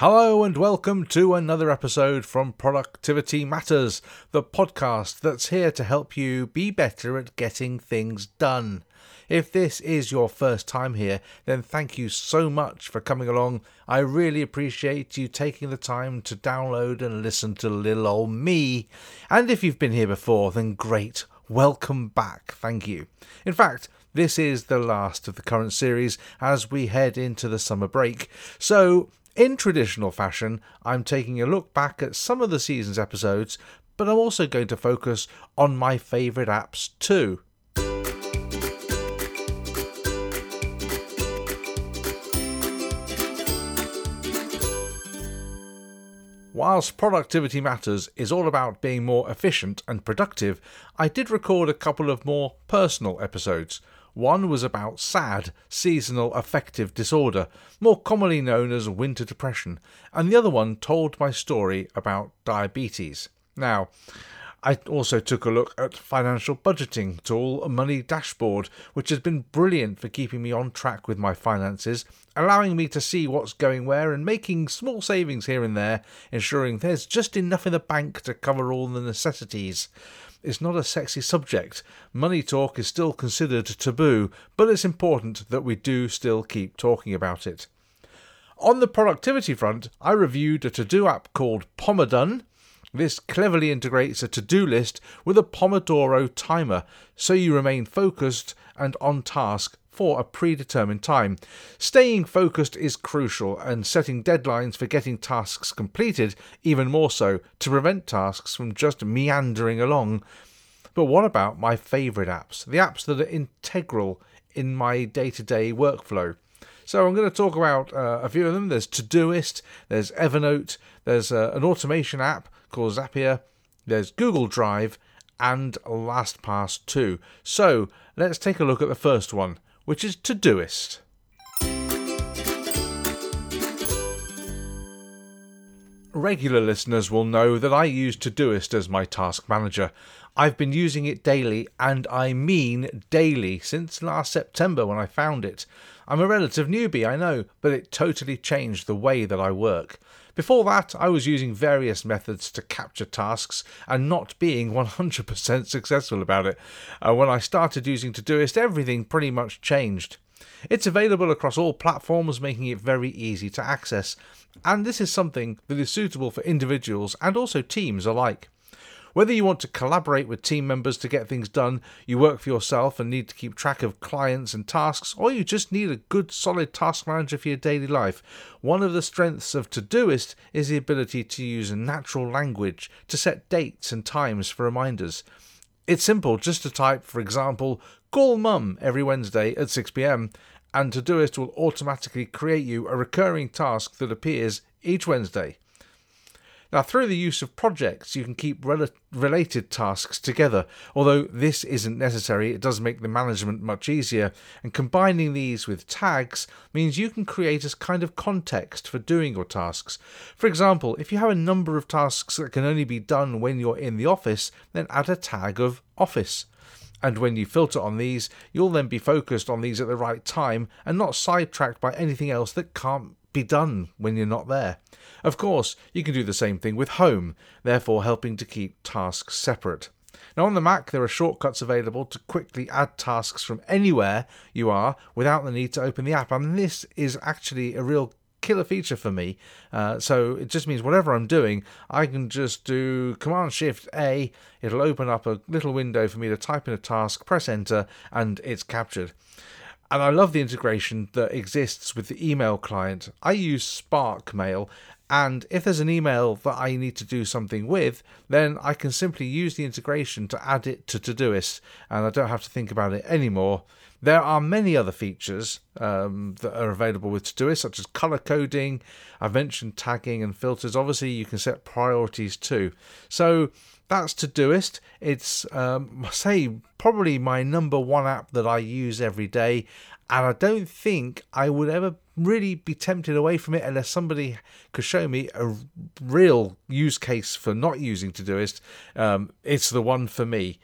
Hello and welcome to another episode from Productivity Matters, the podcast that's here to help you be better at getting things done. If this is your first time here, then thank you so much for coming along. I really appreciate you taking the time to download and listen to little old me. And if you've been here before, then great. Welcome back. Thank you. In fact, this is the last of the current series as we head into the summer break. So, in traditional fashion, I'm taking a look back at some of the season's episodes, but I'm also going to focus on my favourite apps too. Whilst Productivity Matters is all about being more efficient and productive, I did record a couple of more personal episodes. One was about SAD, seasonal affective disorder, more commonly known as winter depression, and the other one told my story about diabetes. Now, I also took a look at financial budgeting tool Money Dashboard, which has been brilliant for keeping me on track with my finances, allowing me to see what's going where and making small savings here and there, ensuring there's just enough in the bank to cover all the necessities. It's not a sexy subject. Money talk is still considered taboo, but it's important that we do still keep talking about it. On the productivity front, I reviewed a to do app called PomoDone. This cleverly integrates a to do list with a Pomodoro timer so you remain focused and on task for a predetermined time. Staying focused is crucial, and setting deadlines for getting tasks completed even more so to prevent tasks from just meandering along. But what about my favourite apps? The apps that are integral in my day to day workflow. So I'm going to talk about uh, a few of them. There's Todoist, there's Evernote, there's uh, an automation app called Zapier, there's Google Drive, and LastPass 2. So let's take a look at the first one which is Todoist. Regular listeners will know that I use Todoist as my task manager. I've been using it daily, and I mean daily, since last September when I found it. I'm a relative newbie, I know, but it totally changed the way that I work. Before that, I was using various methods to capture tasks and not being 100% successful about it. Uh, when I started using Todoist, everything pretty much changed. It's available across all platforms, making it very easy to access, and this is something that is suitable for individuals and also teams alike. Whether you want to collaborate with team members to get things done, you work for yourself and need to keep track of clients and tasks, or you just need a good solid task manager for your daily life, one of the strengths of Todoist is the ability to use natural language to set dates and times for reminders. It's simple just to type, for example, call mum every Wednesday at 6pm, and Todoist will automatically create you a recurring task that appears each Wednesday. Now, through the use of projects, you can keep rel- related tasks together. Although this isn't necessary, it does make the management much easier. And combining these with tags means you can create a kind of context for doing your tasks. For example, if you have a number of tasks that can only be done when you're in the office, then add a tag of office. And when you filter on these, you'll then be focused on these at the right time and not sidetracked by anything else that can't be done when you're not there. Of course, you can do the same thing with Home, therefore helping to keep tasks separate. Now, on the Mac, there are shortcuts available to quickly add tasks from anywhere you are without the need to open the app, and this is actually a real killer feature for me. Uh, so it just means whatever I'm doing, I can just do Command Shift A. It'll open up a little window for me to type in a task, press Enter, and it's captured. And I love the integration that exists with the email client. I use Spark Mail, and if there's an email that I need to do something with, then I can simply use the integration to add it to Todoist, and I don't have to think about it anymore. There are many other features um, that are available with Todoist, such as color coding. I've mentioned tagging and filters. Obviously, you can set priorities too. So that's Todoist. It's, um, say, probably my number one app that I use every day. And I don't think I would ever really be tempted away from it unless somebody could show me a real use case for not using Todoist. Um, it's the one for me.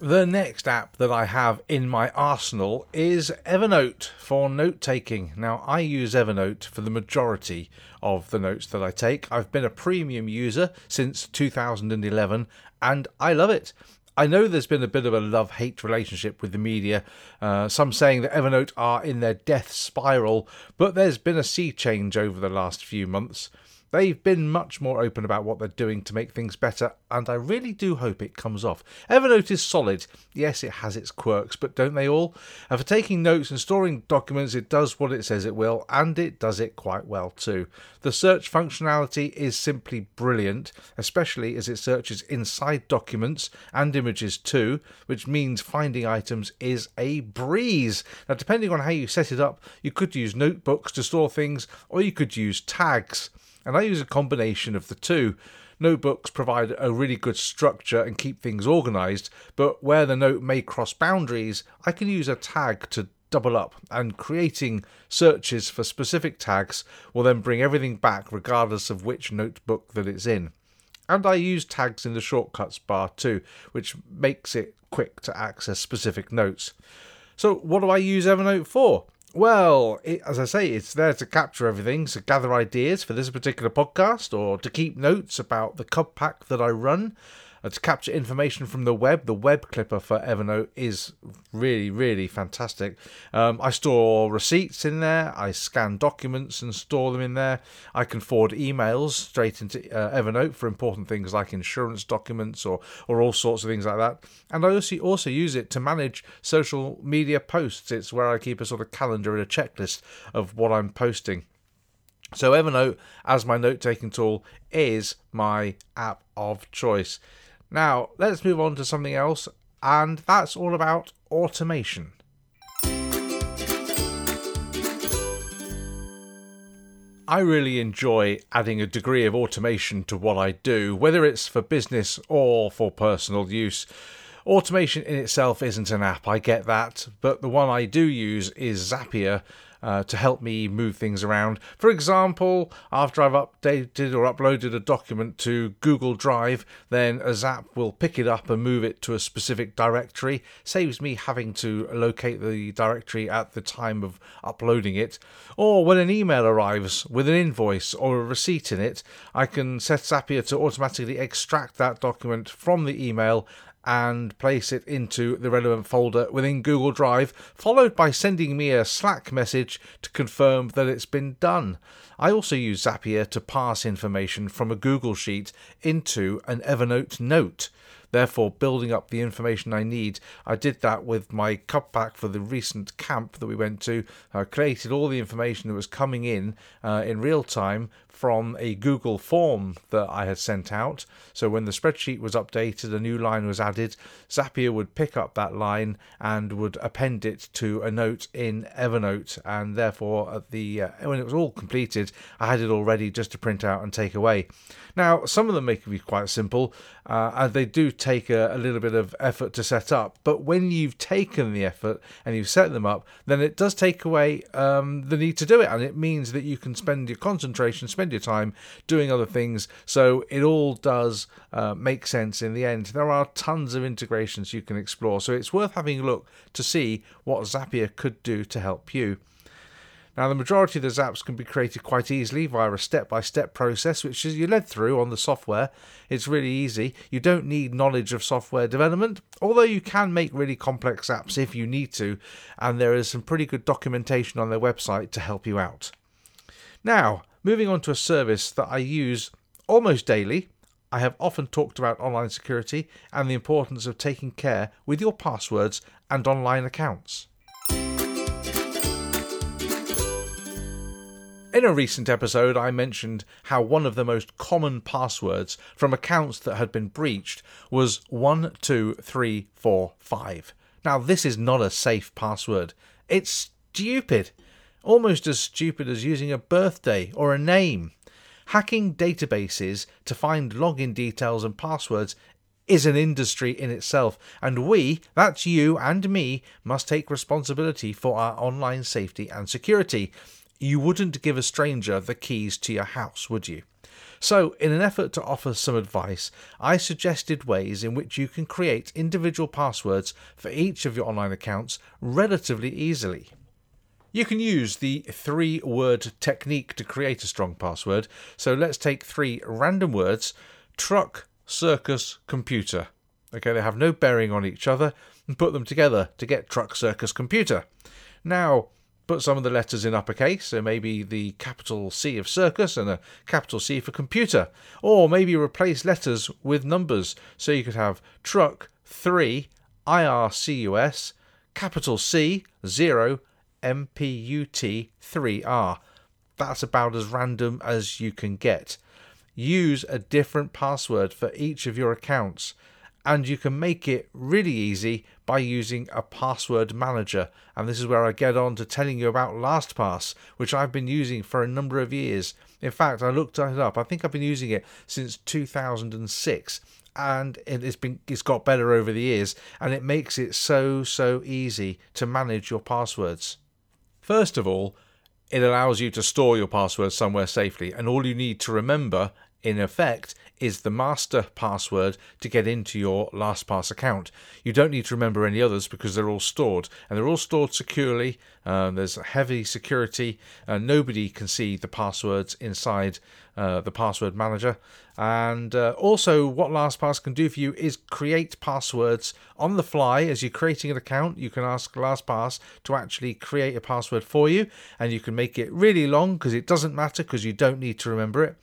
The next app that I have in my arsenal is Evernote for note taking. Now, I use Evernote for the majority of the notes that I take. I've been a premium user since 2011 and I love it. I know there's been a bit of a love hate relationship with the media, uh, some saying that Evernote are in their death spiral, but there's been a sea change over the last few months. They've been much more open about what they're doing to make things better, and I really do hope it comes off. Evernote is solid. Yes, it has its quirks, but don't they all? And for taking notes and storing documents, it does what it says it will, and it does it quite well too. The search functionality is simply brilliant, especially as it searches inside documents and images too, which means finding items is a breeze. Now, depending on how you set it up, you could use notebooks to store things, or you could use tags and I use a combination of the two. Notebooks provide a really good structure and keep things organized, but where the note may cross boundaries, I can use a tag to double up, and creating searches for specific tags will then bring everything back regardless of which notebook that it's in. And I use tags in the shortcuts bar too, which makes it quick to access specific notes. So, what do I use Evernote for? Well, it, as I say, it's there to capture everything, to gather ideas for this particular podcast, or to keep notes about the Cub Pack that I run, uh, to capture information from the web. The web clipper for Evernote is really, really fantastic. Um, I store receipts in there. I scan documents and store them in there. I can forward emails straight into uh, Evernote for important things like insurance documents or or all sorts of things like that. And I also also use it to manage social media posts. It's where I keep a sort of calendar and a checklist of what I'm posting. So Evernote, as my note taking tool, is my app of choice. Now, let's move on to something else, and that's all about automation. I really enjoy adding a degree of automation to what I do, whether it's for business or for personal use. Automation in itself isn't an app, I get that, but the one I do use is Zapier, uh, to help me move things around. For example, after I've updated or uploaded a document to Google Drive, then a Zap will pick it up and move it to a specific directory. Saves me having to locate the directory at the time of uploading it. Or when an email arrives with an invoice or a receipt in it, I can set Zapier to automatically extract that document from the email and place it into the relevant folder within Google Drive, followed by sending me a Slack message to confirm that it's been done. I also use Zapier to pass information from a Google Sheet into an Evernote note therefore building up the information I need. I did that with my Cub Pack for the recent camp that we went to. I created all the information that was coming in uh, in real time from a Google form that I had sent out. So when the spreadsheet was updated, a new line was added. Zapier would pick up that line and would append it to a note in Evernote, and therefore at the uh, when it was all completed, I had it all ready just to print out and take away. Now, some of them may be quite simple, uh, and they do take a, a, little bit of effort to set up. But when you've taken the effort and you've set them up, then it does take away um, the need to do it, and it means that you can spend your concentration, spend your time doing other things. So it all does uh, make sense in the end. There are tons of integrations you can explore, so it's worth having a look to see what Zapier could do to help you. Now, the majority of those apps can be created quite easily via a step by step process, which is you led through on the software. It's really easy. You don't need knowledge of software development, although you can make really complex apps if you need to, and there is some pretty good documentation on their website to help you out. Now, moving on to a service that I use almost daily. I have often talked about online security and the importance of taking care with your passwords and online accounts. In a recent episode, I mentioned how one of the most common passwords from accounts that had been breached was 12345. Now, this is not a safe password. It's stupid. Almost as stupid as using a birthday or a name. Hacking databases to find login details and passwords is an industry in itself, and we, that's you and me, must take responsibility for our online safety and security. You wouldn't give a stranger the keys to your house, would you? So, in an effort to offer some advice, I suggested ways in which you can create individual passwords for each of your online accounts relatively easily. You can use the three word technique to create a strong password. So let's take three random words truck, circus, computer. Okay, they have no bearing on each other and put them together to get truck, circus, computer. Now, put some of the letters in uppercase, so maybe the capital C of circus and a capital C for computer. Or maybe replace letters with numbers, so you could have truck 3, IRCUS, capital C 0, MPUT 3R. That's about as random as you can get. Use a different password for each of your accounts and you can make it really easy by using a password manager. And this is where I get on to telling you about LastPass, which I've been using for a number of years. In fact, I looked it up. I think I've been using it since 2006 and it's been it's got better over the years and it makes it so so easy to manage your passwords. First of all, it allows you to store your password somewhere safely and all you need to remember in effect is the master password to get into your LastPass account. You don't need to remember any others because they're all stored and they're all stored securely. Uh, there's heavy security. Uh, nobody can see the passwords inside uh, the password manager. And uh, also, what LastPass can do for you is create passwords on the fly as you're creating an account. You can ask LastPass to actually create a password for you, and you can make it really long because it doesn't matter because you don't need to remember it.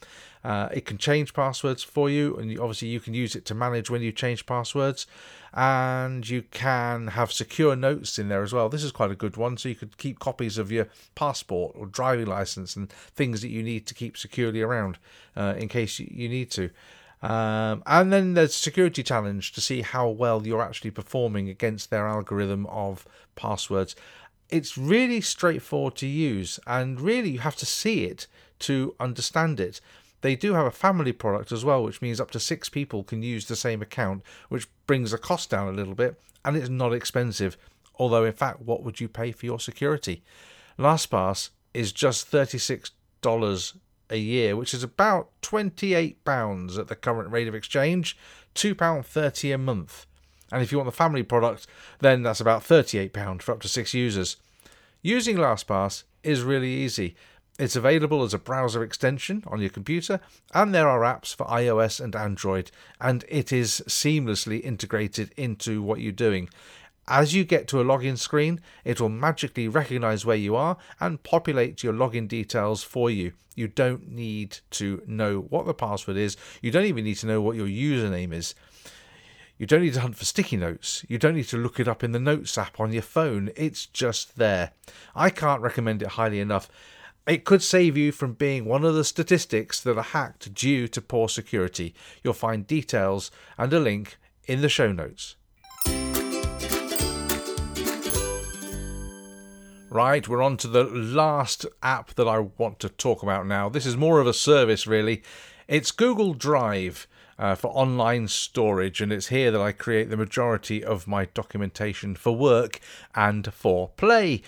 Uh, it can change passwords for you, and obviously you can use it to manage when you change passwords. And you can have secure notes in there as well. This is quite a good one, so you could keep copies of your passport or driving license and things that you need to keep securely around uh, in case you need to. Um, and then there's security challenge to see how well you're actually performing against their algorithm of passwords. It's really straightforward to use, and really you have to see it to understand it. They do have a family product as well, which means up to six people can use the same account, which brings the cost down a little bit, and it's not expensive. Although, in fact, what would you pay for your security? LastPass is just $36 a year, which is about £28 at the current rate of exchange, £2.30 a month. And if you want the family product, then that's about £38 for up to six users. Using LastPass is really easy. It's available as a browser extension on your computer, and there are apps for iOS and Android, and it is seamlessly integrated into what you're doing. As you get to a login screen, it will magically recognize where you are and populate your login details for you. You don't need to know what the password is, you don't even need to know what your username is. You don't need to hunt for sticky notes. You don't need to look it up in the Notes app on your phone. It's just there. I can't recommend it highly enough. It could save you from being one of the statistics that are hacked due to poor security. You'll find details and a link in the show notes. Right, we're on to the last app that I want to talk about now. This is more of a service, really. It's Google Drive. Uh, for online storage, and it's here that I create the majority of my documentation for work and for play.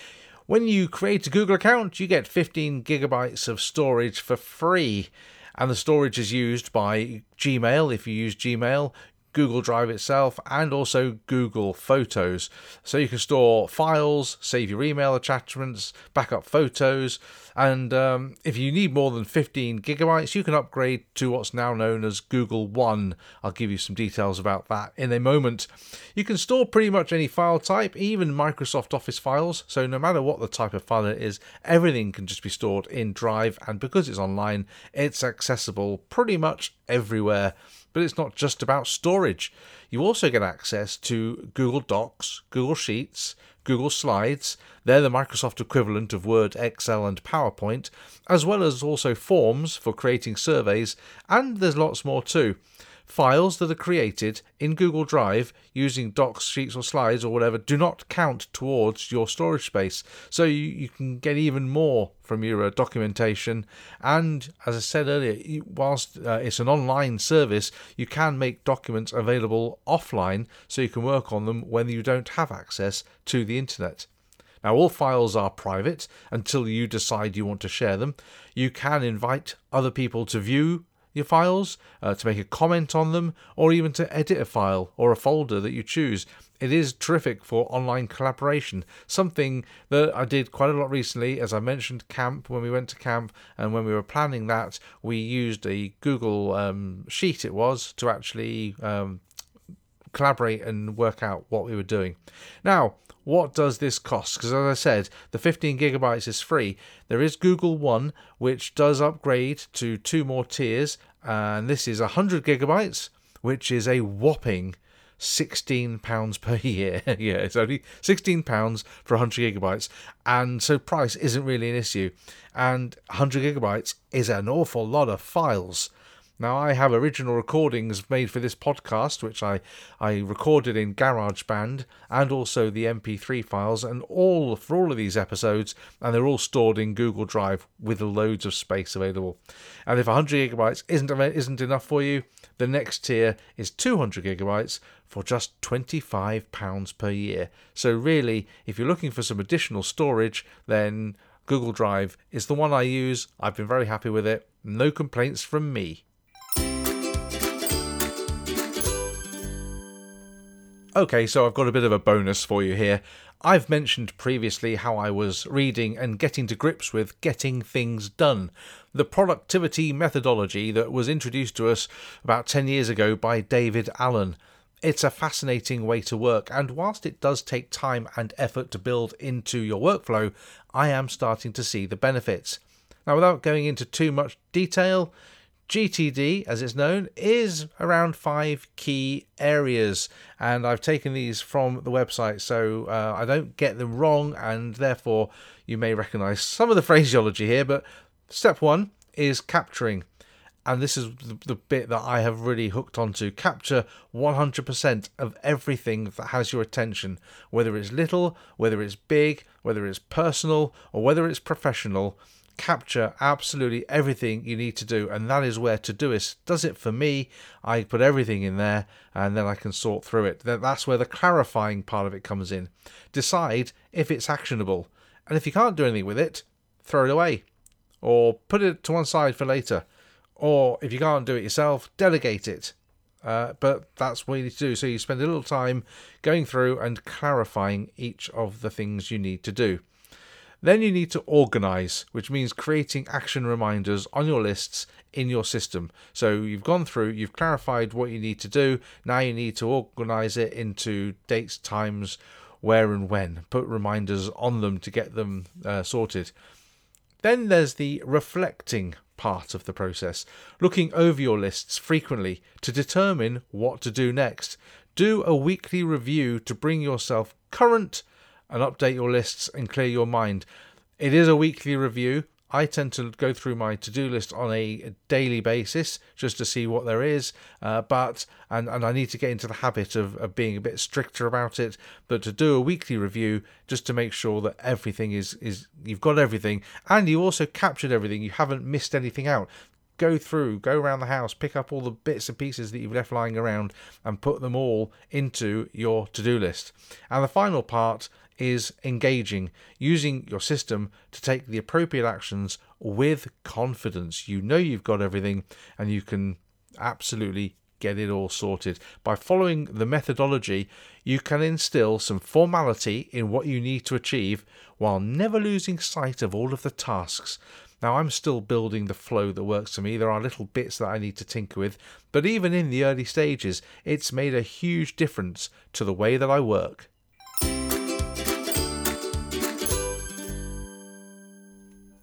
When you create a Google account, you get 15 gigabytes of storage for free. And the storage is used by Gmail if you use Gmail. Google Drive itself, and also Google Photos. So you can store files, save your email attachments, backup photos, and um, if you need more than 15 gigabytes, you can upgrade to what's now known as Google One. I'll give you some details about that in a moment. You can store pretty much any file type, even Microsoft Office files. So no matter what the type of file it is, everything can just be stored in Drive, and because it's online, it's accessible pretty much everywhere. But it's not just about storage. You also get access to Google Docs, Google Sheets, Google Slides. They're the Microsoft equivalent of Word, Excel, and PowerPoint, as well as also forms for creating surveys, and there's lots more too files that are created in Google Drive using docs, sheets, or slides or whatever do not count towards your storage space. So you, you can get even more from your uh, documentation. And as I said earlier, whilst uh, it's an online service, you can make documents available offline so you can work on them when you don't have access to the internet. Now, all files are private until you decide you want to share them. You can invite other people to view your files, uh, to make a comment on them, or even to edit a file or a folder that you choose. It is terrific for online collaboration. Something that I did quite a lot recently, as I mentioned, camp when we went to camp, and when we were planning that, we used a Google um, sheet. It was to actually um, collaborate and work out what we were doing. Now, what does this cost? Because as I said, the 15 gigabytes is free. There is Google One, which does upgrade to two more tiers, and this is 100 gigabytes, which is a whopping 16 pounds per year. yeah, it's only 16 pounds for 100 gigabytes, and so price isn't really an issue. And 100 gigabytes is an awful lot of files. Now, I have original recordings made for this podcast, which I, I recorded in GarageBand, and also the MP3 files, and all for all of these episodes, and they're all stored in Google Drive with loads of space available. And if 100 gigabytes isn't isn't enough for you, the next tier is 200 gigabytes for just £25 per year. So, really, if you're looking for some additional storage, then Google Drive is the one I use. I've been very happy with it. No complaints from me. Okay, so I've got a bit of a bonus for you here. I've mentioned previously how I was reading and getting to grips with getting things done, the productivity methodology that was introduced to us about 10 years ago by David Allen. It's a fascinating way to work, and whilst it does take time and effort to build into your workflow, I am starting to see the benefits. Now, without going into too much detail, GTD, as it's known, is around five key areas, and I've taken these from the website so uh, I don't get them wrong, and therefore you may recognize some of the phraseology here. But step one is capturing, and this is the, the bit that I have really hooked onto. Capture 100% of everything that has your attention, whether it's little, whether it's big, whether it's personal, or whether it's professional capture absolutely everything you need to do, and that is where Todoist does it for me. I put everything in there, and then I can sort through it. That's where the clarifying part of it comes in. Decide if it's actionable, and if you can't do anything with it, throw it away, or put it to one side for later, or if you can't do it yourself, delegate it. Uh, but that's what you need to do. So you spend a little time going through and clarifying each of the things you need to do. Then you need to organize, which means creating action reminders on your lists in your system. So you've gone through, you've clarified what you need to do. Now you need to organize it into dates, times, where and when. Put reminders on them to get them uh, sorted. Then there's the reflecting part of the process, looking over your lists frequently to determine what to do next. Do a weekly review to bring yourself current and update your lists and clear your mind. It is a weekly review. I tend to go through my to-do list on a daily basis just to see what there is, uh, but and, and I need to get into the habit of, of being a bit stricter about it. But to do a weekly review just to make sure that everything is is you've got everything and you also captured everything, you haven't missed anything out go through, go around the house, pick up all the bits and pieces that you've left lying around and put them all into your to do list. And the final part is engaging, using your system to take the appropriate actions with confidence. You know you've got everything and you can absolutely get it all sorted. By following the methodology, you can instill some formality in what you need to achieve while never losing sight of all of the tasks. Now, I'm still building the flow that works for me. There are little bits that I need to tinker with, but even in the early stages, it's made a huge difference to the way that I work.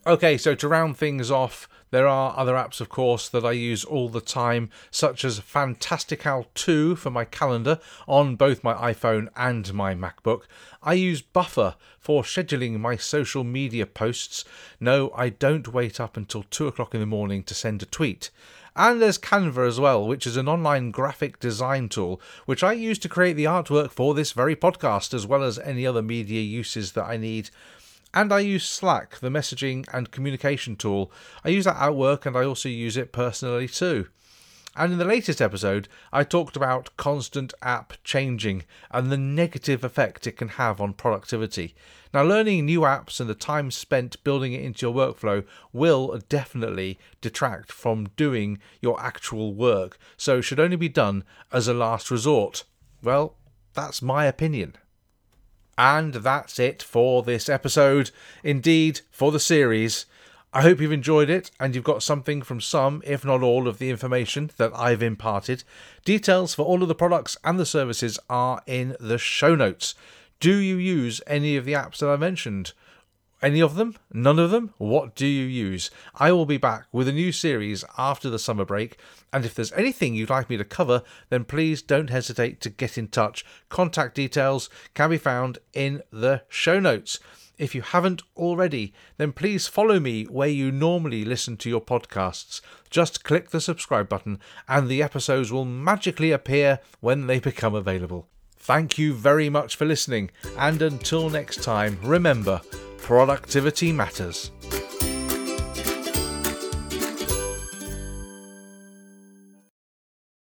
Okay, so to round things off, there are other apps, of course, that I use all the time, such as Fantastical 2 for my calendar on both my iPhone and my MacBook. I use Buffer for scheduling my social media posts. No, I don't wait up until 2 o'clock in the morning to send a tweet. And there's Canva as well, which is an online graphic design tool, which I use to create the artwork for this very podcast, as well as any other media uses that I need. And I use Slack, the messaging and communication tool. I use that at work and I also use it personally too. And in the latest episode, I talked about constant app changing and the negative effect it can have on productivity. Now, learning new apps and the time spent building it into your workflow will definitely detract from doing your actual work, so should only be done as a last resort. Well, that's my opinion. And that's it for this episode. Indeed, for the series. I hope you've enjoyed it and you've got something from some, if not all, of the information that I've imparted. Details for all of the products and the services are in the show notes. Do you use any of the apps that I mentioned? Any of them? None of them? What do you use? I will be back with a new series after the summer break, and if there's anything you'd like me to cover, then please don't hesitate to get in touch. Contact details can be found in the show notes. If you haven't already, then please follow me where you normally listen to your podcasts. Just click the subscribe button and the episodes will magically appear when they become available. Thank you very much for listening, and until next time, remember Productivity Matters.